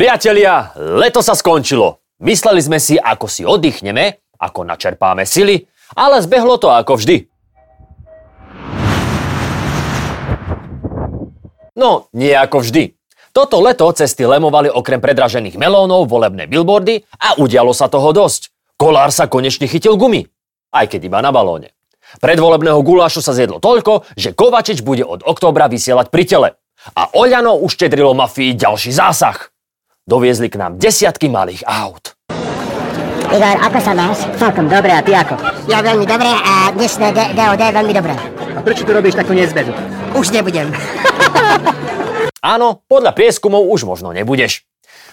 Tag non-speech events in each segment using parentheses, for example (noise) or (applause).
Priatelia, leto sa skončilo. Mysleli sme si, ako si oddychneme, ako načerpáme sily, ale zbehlo to ako vždy. No, nie ako vždy. Toto leto cesty lemovali okrem predražených melónov volebné billboardy a udialo sa toho dosť. Kolár sa konečne chytil gumy, aj keď iba na balóne. Predvolebného gulášu sa zjedlo toľko, že Kovačič bude od októbra vysielať pri tele. A Oľano uštedrilo mafii ďalší zásah. Doviezli k nám desiatky malých aut. Igor, ako sa máš? Celkom dobre, a ty ako? Ja veľmi dobre a dnešné D- DOD veľmi dobré. A prečo tu robíš takú nezbedu? Už nebudem. (laughs) Áno, podľa prieskumov už možno nebudeš.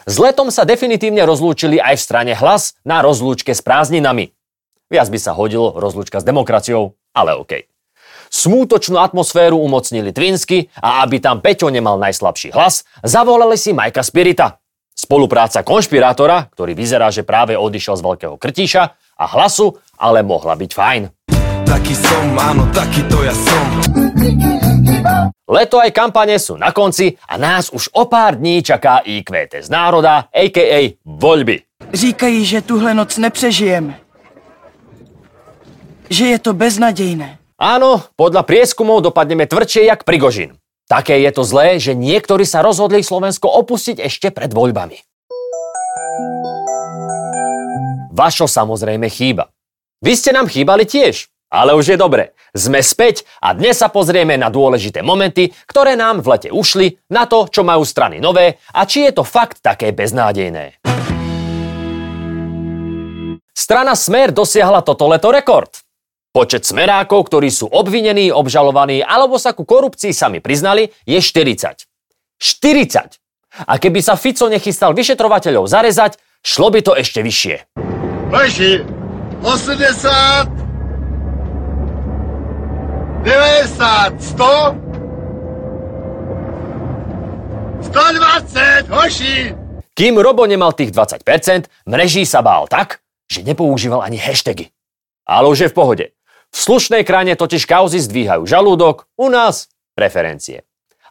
S letom sa definitívne rozlúčili aj v strane hlas na rozlúčke s prázdninami. Viac by sa hodilo rozlúčka s demokraciou, ale OK. Smútočnú atmosféru umocnili Twinsky a aby tam Peťo nemal najslabší hlas, zavolali si Majka Spirita. Spolupráca konšpirátora, ktorý vyzerá, že práve odišiel z veľkého krtíša a hlasu, ale mohla byť fajn. Taký som, áno, taký to ja som. Leto aj kampane sú na konci a nás už o pár dní čaká IQ z národa, a.k.a. voľby. Říkají, že tuhle noc nepřežijeme. Že je to beznadějné. Áno, podľa prieskumov dopadneme tvrdšie jak Prigožin. Také je to zlé, že niektorí sa rozhodli Slovensko opustiť ešte pred voľbami. Vašo samozrejme chýba. Vy ste nám chýbali tiež, ale už je dobre. Sme späť a dnes sa pozrieme na dôležité momenty, ktoré nám v lete ušli, na to, čo majú strany nové a či je to fakt také beznádejné. Strana Smer dosiahla toto leto rekord. Počet smerákov, ktorí sú obvinení, obžalovaní alebo sa ku korupcii sami priznali, je 40. 40! A keby sa Fico nechystal vyšetrovateľov zarezať, šlo by to ešte vyššie. Vaši 80 90 100 120 hoši Kým Robo nemal tých 20%, mreží sa bál tak, že nepoužíval ani hashtagy. Ale už je v pohode. V slušnej krajine totiž kauzy zdvíhajú žalúdok, u nás preferencie.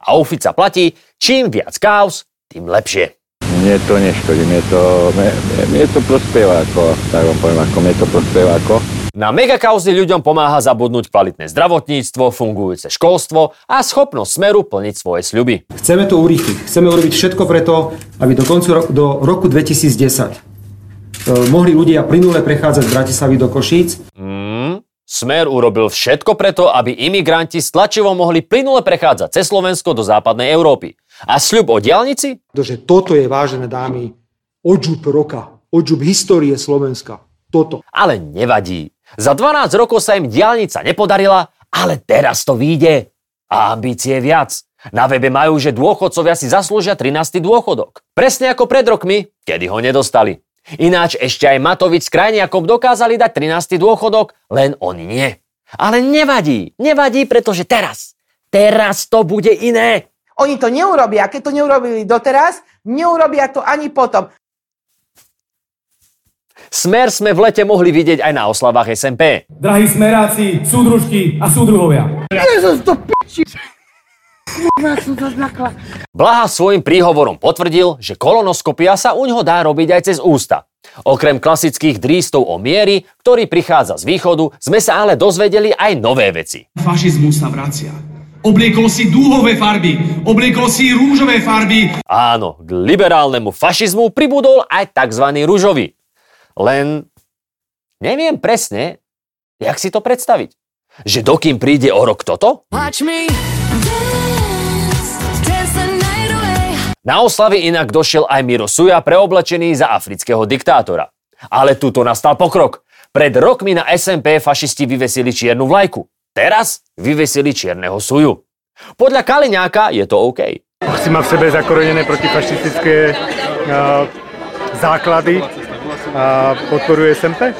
A u Fica platí, čím viac kauz, tým lepšie. Mne to neškodí, mne to, mne, mne, mne to prospieva ako, tak vám poviem, ako mne to prospieva ako. Na megakauzy ľuďom pomáha zabudnúť kvalitné zdravotníctvo, fungujúce školstvo a schopnosť smeru plniť svoje sľuby. Chceme to urýchliť. Chceme urobiť všetko preto, aby do koncu roku, do roku 2010 e, mohli ľudia plynule prechádzať z Bratislavy do Košíc. Mm, Smer urobil všetko preto, aby imigranti stlačivo mohli plynule prechádzať cez Slovensko do západnej Európy. A sľub o diálnici? Pretože toto je, vážené dámy, odžup roka, odžup histórie Slovenska. Toto. Ale nevadí. Za 12 rokov sa im diálnica nepodarila, ale teraz to vyjde. A ambície viac. Na webe majú, že dôchodcovia si zaslúžia 13. dôchodok. Presne ako pred rokmi, kedy ho nedostali. Ináč ešte aj Matovič s Krajniakom dokázali dať 13. dôchodok, len oni nie. Ale nevadí, nevadí, pretože teraz, teraz to bude iné. Oni to neurobia. Keď to neurobili doteraz, neurobia to ani potom. Smer sme v lete mohli vidieť aj na oslavách SMP. Drahí smeráci, súdružky a súdruhovia. Jezus, to p***či. Blaha svojim príhovorom potvrdil, že kolonoskopia sa u ňoho dá robiť aj cez ústa. Okrem klasických drístov o miery, ktorý prichádza z východu, sme sa ale dozvedeli aj nové veci. Fašizmus sa vracia. Obliekol si dúhové farby, obliekol si rúžové farby. Áno, k liberálnemu fašizmu pribudol aj tzv. rúžový. Len neviem presne, jak si to predstaviť. Že dokým príde o rok toto? Na oslavy inak došiel aj Miro Suja preoblečený za afrického diktátora. Ale tuto nastal pokrok. Pred rokmi na SMP fašisti vyvesili čiernu vlajku. Teraz vyvesili čierneho Suju. Podľa Kaliňáka je to OK. Asi má v sebe zakorenené protifašistické uh, základy a podporuje SMP?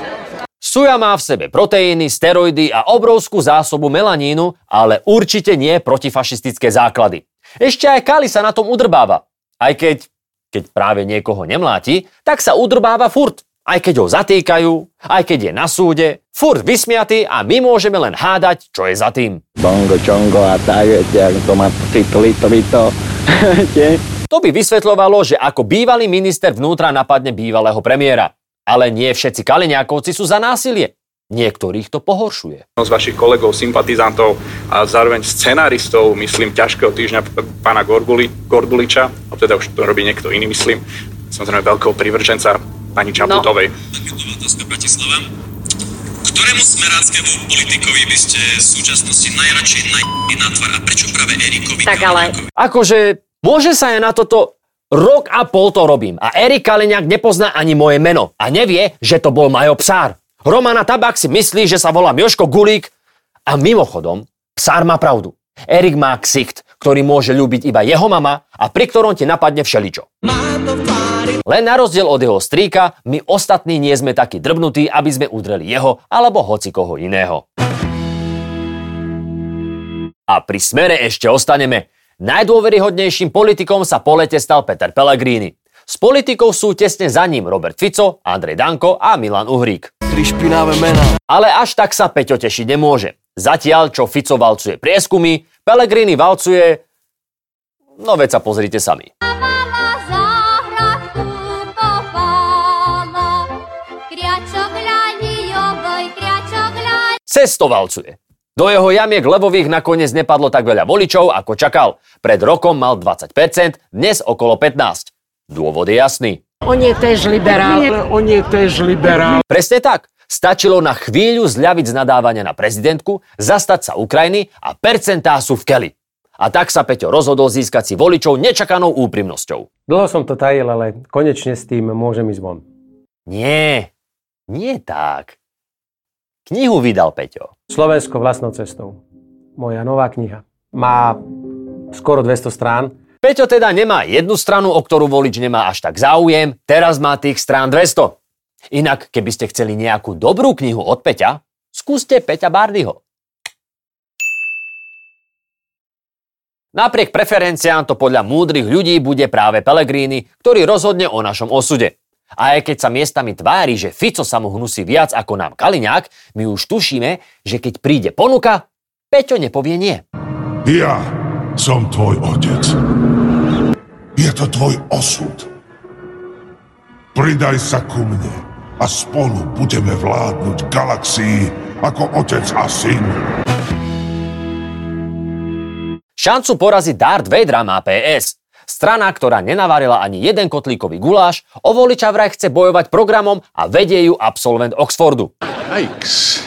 Suja má v sebe proteíny, steroidy a obrovskú zásobu melanínu, ale určite nie protifašistické základy. Ešte aj Kali sa na tom udrbáva. Aj keď, keď práve niekoho nemláti, tak sa udrbáva furt. Aj keď ho zatýkajú, aj keď je na súde, furt vysmiatý a my môžeme len hádať, čo je za tým. Bongo, čongo a tak, to má tito, lito, lito. (laughs) To by vysvetľovalo, že ako bývalý minister vnútra napadne bývalého premiéra. Ale nie všetci Kaliňákovci sú za násilie. Niektorých to pohoršuje. z vašich kolegov, sympatizantov a zároveň scenáristov, myslím, ťažkého týždňa pána Gorguli, Gorduliča, a teda už to robí niekto iný, myslím, samozrejme veľkého privrženca pani Čaputovej. Bratislava. Ktorému smeráckému politikovi by ste v súčasnosti najradšej najeli na tvar a prečo práve Erikovi? Tak ale... Akože, môže sa ja na toto... Rok a pol to robím a Erik Kaliňák nepozná ani moje meno a nevie, že to bol Majo Psár. Romana Tabak si myslí, že sa volá Joško Gulík a mimochodom, Psár má pravdu. Erik má ksicht, ktorý môže ľúbiť iba jeho mama a pri ktorom ti napadne všeličo. Len na rozdiel od jeho strýka, my ostatní nie sme takí drbnutí, aby sme udreli jeho alebo hoci koho iného. A pri smere ešte ostaneme. Najdôveryhodnejším politikom sa po lete stal Peter Pellegrini. S politikou sú tesne za ním Robert Fico, Andrej Danko a Milan Uhrík. Tri špinavé mená. Ale až tak sa Peťo tešiť nemôže. Zatiaľ, čo Fico valcuje prieskumy, Pellegrini valcuje... No veď sa pozrite sami. Cesto valcuje. Do jeho jamiek levových nakoniec nepadlo tak veľa voličov, ako čakal. Pred rokom mal 20%, dnes okolo 15%. Dôvod je jasný. On je tež liberál. On je tež liberál. Presne tak. Stačilo na chvíľu zľaviť z nadávania na prezidentku, zastať sa Ukrajiny a percentá sú v keli. A tak sa Peťo rozhodol získať si voličov nečakanou úprimnosťou. Dlho som to tajil, ale konečne s tým môžem ísť von. Nie, nie tak. Knihu vydal Peťo. Slovensko vlastnou cestou. Moja nová kniha. Má skoro 200 strán. Peťo teda nemá jednu stranu, o ktorú volič nemá až tak záujem, teraz má tých strán 200. Inak, keby ste chceli nejakú dobrú knihu od Peťa, skúste Peťa Bardyho. Napriek preferenciám to podľa múdrych ľudí bude práve Pellegrini, ktorý rozhodne o našom osude. A aj keď sa miestami tvári, že Fico sa mu hnusí viac ako nám Kaliňák, my už tušíme, že keď príde ponuka, Peťo nepovie nie. Ja som tvoj otec. Je to tvoj osud. Pridaj sa ku mne a spolu budeme vládnuť galaxii ako otec a syn. Šancu poraziť Darth Vadera má PS. Strana, ktorá nenavarila ani jeden kotlíkový guláš, o voliča vraj chce bojovať programom a vedie ju absolvent Oxfordu. Yikes.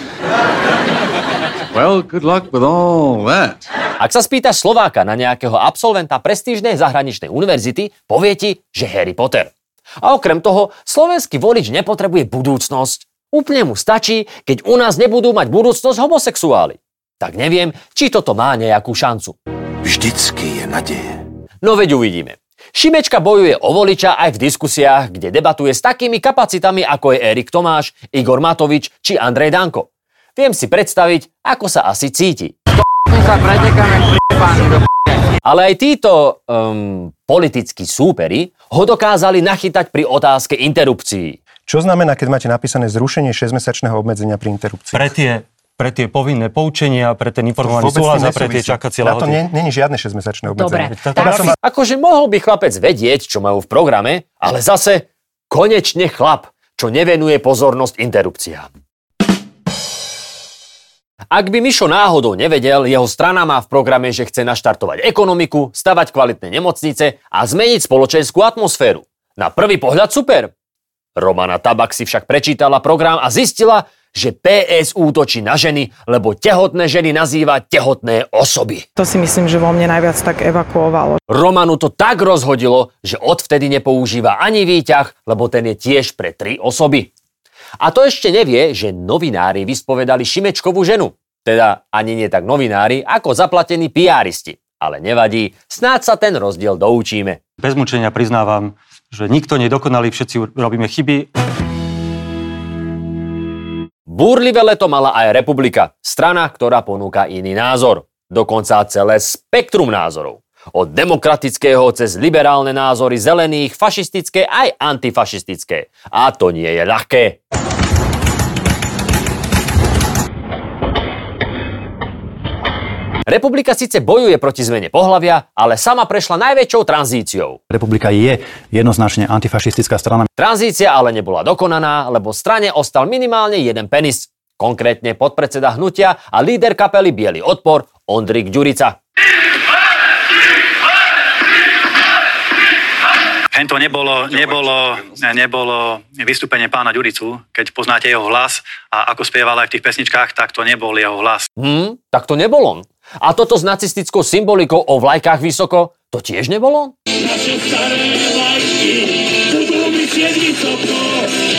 Well, good luck with all that. Ak sa spýtaš Slováka na nejakého absolventa prestížnej zahraničnej univerzity, povie ti, že Harry Potter. A okrem toho, slovenský volič nepotrebuje budúcnosť. Úplne mu stačí, keď u nás nebudú mať budúcnosť homosexuáli. Tak neviem, či toto má nejakú šancu. Vždycky je nadeje. No veď uvidíme. Šimečka bojuje o voliča aj v diskusiách, kde debatuje s takými kapacitami, ako je Erik Tomáš, Igor Matovič či Andrej Danko. Viem si predstaviť, ako sa asi cíti. Ale aj títo um, politickí súperi ho dokázali nachytať pri otázke interrupcií. Čo znamená, keď máte napísané zrušenie 6-mesačného obmedzenia pri interrupcii? Pre tie, pre tie povinné poučenia, pre ten informovaný súhlas a pre tie čakacie Na to lehoty. není žiadne 6-mesačné obmedzenie. Dobre, má- Akože mohol by chlapec vedieť, čo majú v programe, ale zase konečne chlap, čo nevenuje pozornosť interrupciám. Ak by Mišo náhodou nevedel, jeho strana má v programe, že chce naštartovať ekonomiku, stavať kvalitné nemocnice a zmeniť spoločenskú atmosféru. Na prvý pohľad super. Romana Tabak si však prečítala program a zistila, že PS útočí na ženy, lebo tehotné ženy nazýva tehotné osoby. To si myslím, že vo mne najviac tak evakuovalo. Romanu to tak rozhodilo, že odvtedy nepoužíva ani výťah, lebo ten je tiež pre tri osoby. A to ešte nevie, že novinári vyspovedali Šimečkovú ženu. Teda ani nie tak novinári, ako zaplatení piaristi. Ale nevadí, snáď sa ten rozdiel doučíme. Bez mučenia priznávam, že nikto nie je dokonalý, všetci robíme chyby. Búrlivé leto mala aj Republika, strana, ktorá ponúka iný názor. Dokonca celé spektrum názorov. Od demokratického cez liberálne názory zelených, fašistické aj antifašistické. A to nie je ľahké. Republika síce bojuje proti zmene pohlavia, ale sama prešla najväčšou tranzíciou. Republika je jednoznačne antifašistická strana. Tranzícia ale nebola dokonaná, lebo strane ostal minimálne jeden penis. Konkrétne podpredseda hnutia a líder kapely Bielý odpor Ondrik Ďurica. Hento nebolo, nebolo, nebolo vystúpenie pána Ďuricu, keď poznáte jeho hlas a ako spieval aj v tých pesničkách, tak to nebol jeho hlas. Hm, tak to nebol on. A toto s nacistickou symbolikou o vlajkách vysoko, to tiež nebol on?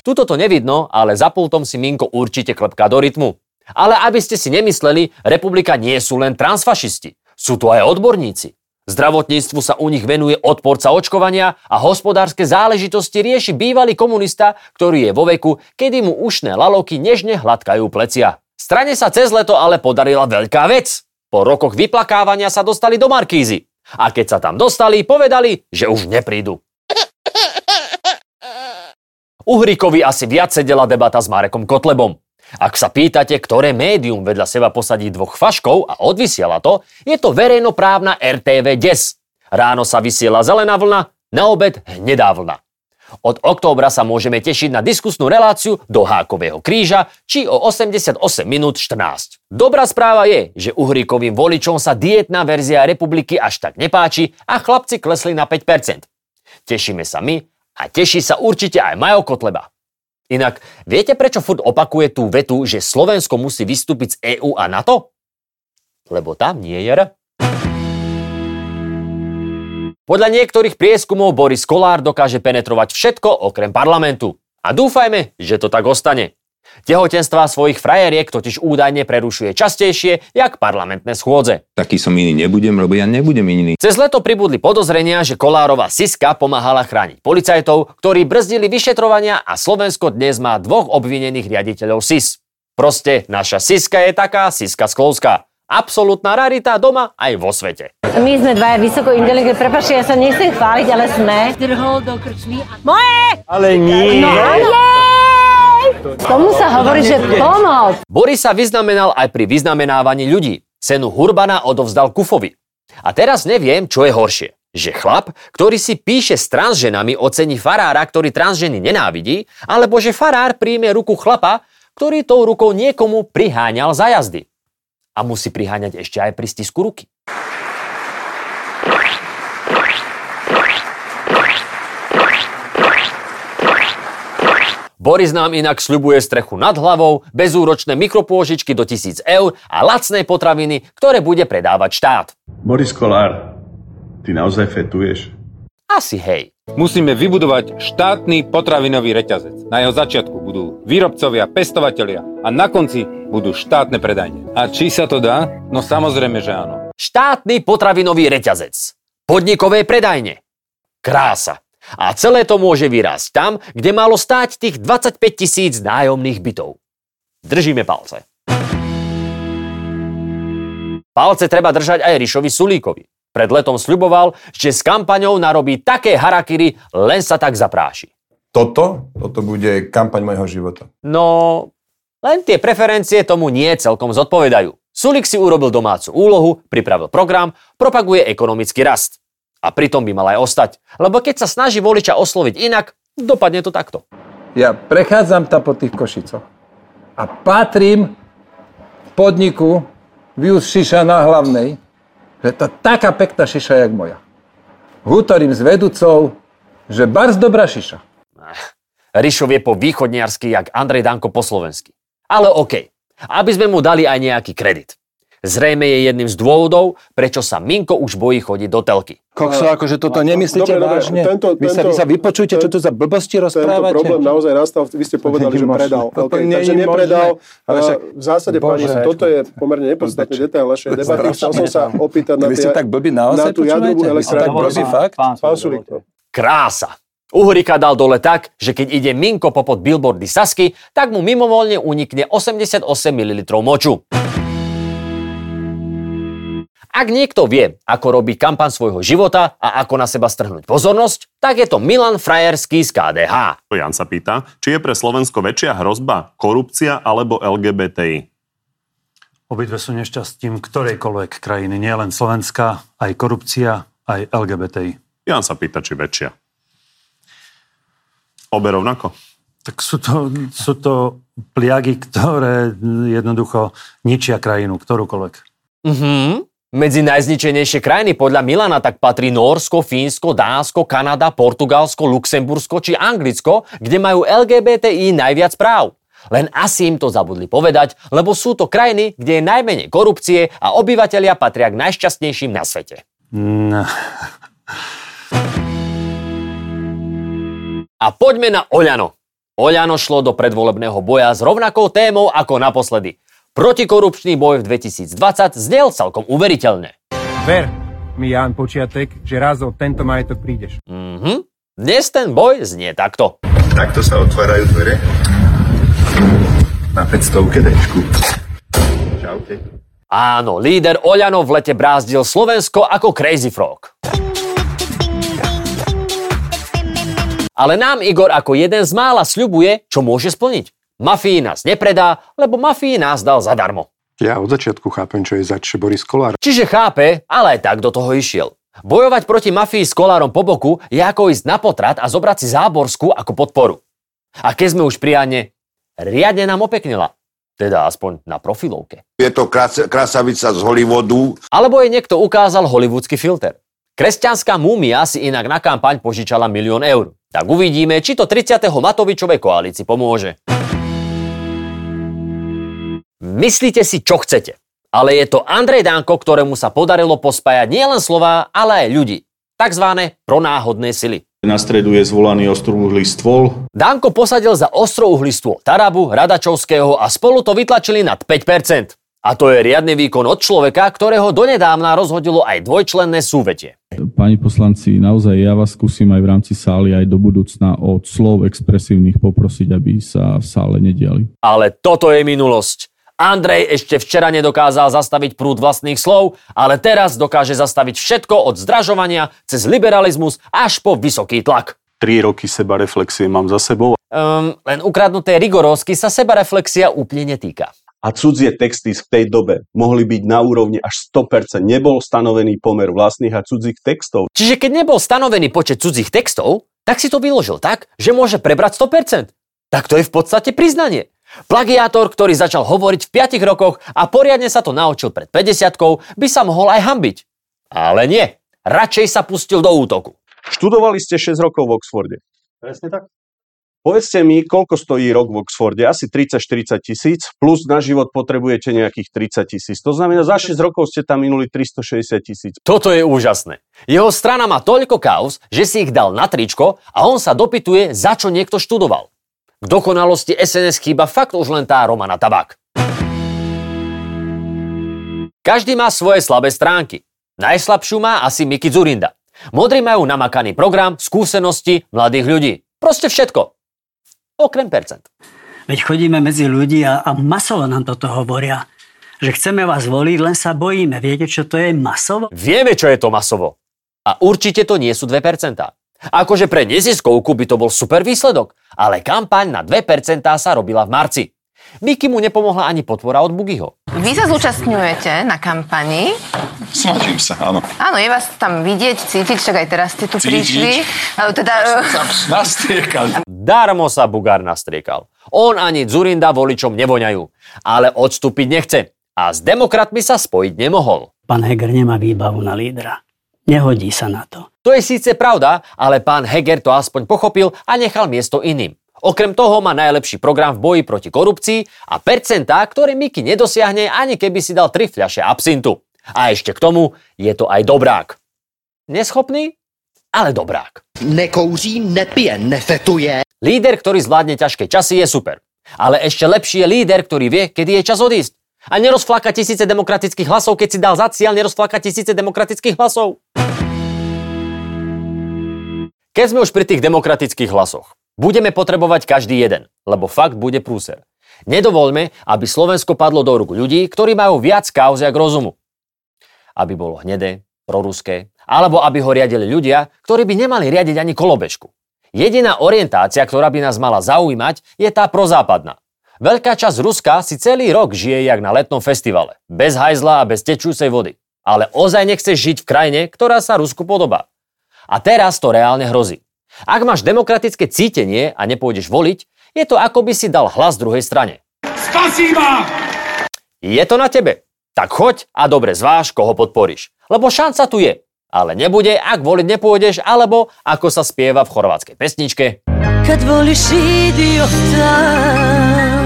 Tuto to nevidno, ale za pultom si Minko určite klepká do rytmu. Ale aby ste si nemysleli, republika nie sú len transfašisti. Sú tu aj odborníci. Zdravotníctvu sa u nich venuje odporca očkovania a hospodárske záležitosti rieši bývalý komunista, ktorý je vo veku, kedy mu ušné laloky nežne hladkajú plecia. Strane sa cez leto ale podarila veľká vec. Po rokoch vyplakávania sa dostali do Markízy. A keď sa tam dostali, povedali, že už neprídu. Uhrikovi asi viac sedela debata s Marekom Kotlebom. Ak sa pýtate, ktoré médium vedľa seba posadí dvoch faškov a odvysiela to, je to verejnoprávna RTV DES. Ráno sa vysiela zelená vlna, na obed hnedá vlna. Od októbra sa môžeme tešiť na diskusnú reláciu do Hákového kríža či o 88 minút 14. Dobrá správa je, že Uhríkovým voličom sa dietná verzia republiky až tak nepáči a chlapci klesli na 5%. Tešíme sa my a teší sa určite aj Majo Kotleba. Inak, viete prečo furt opakuje tú vetu, že Slovensko musí vystúpiť z EÚ a NATO? Lebo tam nie je. Podľa niektorých prieskumov Boris Kolár dokáže penetrovať všetko okrem parlamentu. A dúfajme, že to tak ostane. Tehotenstvá svojich frajeriek totiž údajne prerušuje častejšie, jak parlamentné schôdze. Taký som iný nebudem, lebo ja nebudem iný. Cez leto pribudli podozrenia, že Kolárova Siska pomáhala chrániť policajtov, ktorí brzdili vyšetrovania a Slovensko dnes má dvoch obvinených riaditeľov SIS. Proste naša Siska je taká Siska Sklovská. Absolutná rarita doma aj vo svete. My sme dvaja vysoko inteligentní, prepáčte, ja sa nechcem chváliť, ale sme. Drhol do krčmy. Moje! Ale nie. No, Tomu sa hovorí, že pomoc. Boris sa vyznamenal aj pri vyznamenávaní ľudí. Cenu Hurbana odovzdal Kufovi. A teraz neviem, čo je horšie. Že chlap, ktorý si píše s transženami, ocení farára, ktorý transženy nenávidí, alebo že farár príjme ruku chlapa, ktorý tou rukou niekomu priháňal za jazdy. A musí priháňať ešte aj pri stisku ruky. Boris nám inak sľubuje strechu nad hlavou, bezúročné mikropôžičky do 1000 eur a lacné potraviny, ktoré bude predávať štát. Boris Kolár, ty naozaj fetuješ? Asi hej. Musíme vybudovať štátny potravinový reťazec. Na jeho začiatku budú výrobcovia, pestovatelia a na konci budú štátne predajne. A či sa to dá? No samozrejme, že áno. Štátny potravinový reťazec. Podnikové predajne. Krása. A celé to môže vyrásť tam, kde malo stáť tých 25 tisíc nájomných bytov. Držíme palce. Palce treba držať aj Rišovi Sulíkovi. Pred letom sľuboval, že s kampaňou narobí také harakiri, len sa tak zapráši. Toto? Toto bude kampaň mojho života. No, len tie preferencie tomu nie celkom zodpovedajú. Sulik si urobil domácu úlohu, pripravil program, propaguje ekonomický rast. A pritom by mal aj ostať. Lebo keď sa snaží voliča osloviť inak, dopadne to takto. Ja prechádzam tam po tých Košicoch a patrím podniku Vius Šiša na hlavnej, že to taká pekná šiša, jak moja. Hútorím s vedúcou, že bars dobrá šiša. Rišov je po východniarsky, jak Andrej Danko po slovensky. Ale OK, aby sme mu dali aj nejaký kredit. Zrejme je jedným z dôvodov, prečo sa Minko už bojí chodiť do telky. Kokso, akože toto nemyslíte dobre, dobre, vážne? tento- vy, sa, vy tento- sa vypočujte, čo tu za blbosti Tento rozprávate? problém naozaj nastal, vy ste povedali, že predal. (laughs) Okay, nie takže nepredal. Ale však- v zásade, pani, Bože. toto je pomerne nepodstatný detail našej debaty. Chcel som sa opýtať na, tie- tak blbí naozaj, na tú jadrovú blbý fakt? Pán Sulik. Krása. Uhrika dal dole tak, že keď ide Minko popod billboardy Sasky, tak mu mimovoľne unikne 88 ml moču. Ak niekto vie, ako robí kampan svojho života a ako na seba strhnúť pozornosť, tak je to Milan Frajerský z KDH. Jan sa pýta, či je pre Slovensko väčšia hrozba korupcia alebo LGBTI? Obidve sú nešťastím ktorejkoľvek krajiny, nielen Slovenska, aj korupcia, aj LGBTI. Jan sa pýta, či väčšia. Obe rovnako? Tak sú to, sú to pliagy, ktoré jednoducho ničia krajinu, ktorúkoľvek. Mhm. Medzi najzničenejšie krajiny podľa Milana tak patrí Norsko, Fínsko, Dánsko, Kanada, Portugalsko, Luxembursko či Anglicko, kde majú LGBTI najviac práv. Len asi im to zabudli povedať, lebo sú to krajiny, kde je najmenej korupcie a obyvateľia patria k najšťastnejším na svete. No. A poďme na Oľano. Oľano šlo do predvolebného boja s rovnakou témou ako naposledy. Protikorupčný boj v 2020 znel celkom uveriteľne. Ver mi, Ján Počiatek, že raz o tento majetok prídeš. Mhm. Dnes ten boj znie takto. Takto sa otvárajú dvere. Na 500 kedečku. Čaute. Áno, líder Oľano v lete brázdil Slovensko ako Crazy Frog. Ale nám Igor ako jeden z mála sľubuje, čo môže splniť. Mafii nás nepredá, lebo mafii nás dal zadarmo. Ja od začiatku chápem, čo je zač Boris Kolár. Čiže chápe, ale aj tak do toho išiel. Bojovať proti mafii s kolárom po boku je ako ísť na potrat a zobrať si záborsku ako podporu. A keď sme už pri Anne, riadne nám opeknila. Teda aspoň na profilovke. Je to krás- krasavica z Hollywoodu. Alebo jej niekto ukázal hollywoodsky filter. Kresťanská múmia si inak na kampaň požičala milión eur. Tak uvidíme, či to 30. Matovičovej koalícii pomôže. Myslíte si, čo chcete. Ale je to Andrej Danko, ktorému sa podarilo pospájať nielen slova, ale aj ľudí. Takzvané pronáhodné sily. Na stredu je zvolaný ostrúhly stôl. Danko posadil za ostrouhly stôl Tarabu, Radačovského a spolu to vytlačili nad 5%. A to je riadny výkon od človeka, ktorého donedávna rozhodilo aj dvojčlenné súvetie. Páni poslanci, naozaj ja vás skúsim aj v rámci sály aj do budúcna od slov expresívnych poprosiť, aby sa v sále nediali. Ale toto je minulosť. Andrej ešte včera nedokázal zastaviť prúd vlastných slov, ale teraz dokáže zastaviť všetko od zdražovania cez liberalizmus až po vysoký tlak. Tri roky sebareflexie mám za sebou. Um, len ukradnuté rigorovsky sa sebareflexia úplne netýka. A cudzie texty v tej dobe mohli byť na úrovni až 100%. Nebol stanovený pomer vlastných a cudzích textov. Čiže keď nebol stanovený počet cudzích textov, tak si to vyložil tak, že môže prebrať 100%. Tak to je v podstate priznanie. Plagiátor, ktorý začal hovoriť v 5 rokoch a poriadne sa to naučil pred 50 by sa mohol aj hambiť. Ale nie. Radšej sa pustil do útoku. Študovali ste 6 rokov v Oxforde. Presne tak. Povedzte mi, koľko stojí rok v Oxforde? Asi 30-40 tisíc, plus na život potrebujete nejakých 30 tisíc. To znamená, za 6 rokov ste tam minuli 360 tisíc. Toto je úžasné. Jeho strana má toľko kauz, že si ich dal na tričko a on sa dopytuje, za čo niekto študoval. K dokonalosti SNS chýba fakt už len tá Romana Tabák. Každý má svoje slabé stránky. Najslabšiu má asi Miki Zurinda. Modrí majú namakaný program, skúsenosti mladých ľudí. Proste všetko. Okrem percent. Veď chodíme medzi ľudí a, a masovo nám toto hovoria. Že chceme vás voliť, len sa bojíme. Viete, čo to je masovo? Vieme, čo je to masovo. A určite to nie sú 2%. Akože pre neziskovku by to bol super výsledok, ale kampaň na 2% sa robila v marci. Miki mu nepomohla ani podpora od Bugiho. Vy sa zúčastňujete na kampani. Snažím sa, áno. Áno, je vás tam vidieť, cítiť, však aj teraz ste tu Cítiť? prišli. Ale Teda, Nastriekal. Darmo sa Bugár nastriekal. On ani Zurinda voličom nevoňajú. Ale odstúpiť nechce. A s demokratmi sa spojiť nemohol. Pán Heger nemá výbavu na lídra. Nehodí sa na to. To je síce pravda, ale pán Heger to aspoň pochopil a nechal miesto iným. Okrem toho má najlepší program v boji proti korupcii a percentá, ktoré Miky nedosiahne ani keby si dal tri fľaše absintu. A ešte k tomu je to aj dobrák. Neschopný, ale dobrák. Nekouří, nepije, nefetuje. Líder, ktorý zvládne ťažké časy, je super. Ale ešte lepší je líder, ktorý vie, kedy je čas odísť. A nerozflaka tisíce demokratických hlasov, keď si dal za cieľ nerozflaka tisíce demokratických hlasov. Keď sme už pri tých demokratických hlasoch, budeme potrebovať každý jeden, lebo fakt bude prúser. Nedovoľme, aby Slovensko padlo do rúk ľudí, ktorí majú viac kauz jak rozumu. Aby bolo hnedé, proruské, alebo aby ho riadili ľudia, ktorí by nemali riadiť ani kolobežku. Jediná orientácia, ktorá by nás mala zaujímať, je tá prozápadná. Veľká časť Ruska si celý rok žije jak na letnom festivale. Bez hajzla a bez tečúcej vody. Ale ozaj nechceš žiť v krajine, ktorá sa Rusku podobá. A teraz to reálne hrozí. Ak máš demokratické cítenie a nepôjdeš voliť, je to ako by si dal hlas druhej strane. Spasíva! Je to na tebe. Tak choď a dobre zváž, koho podporíš. Lebo šanca tu je. Ale nebude, ak voliť nepôjdeš, alebo ako sa spieva v chorvátskej pesničke. Kad voliš idi od tam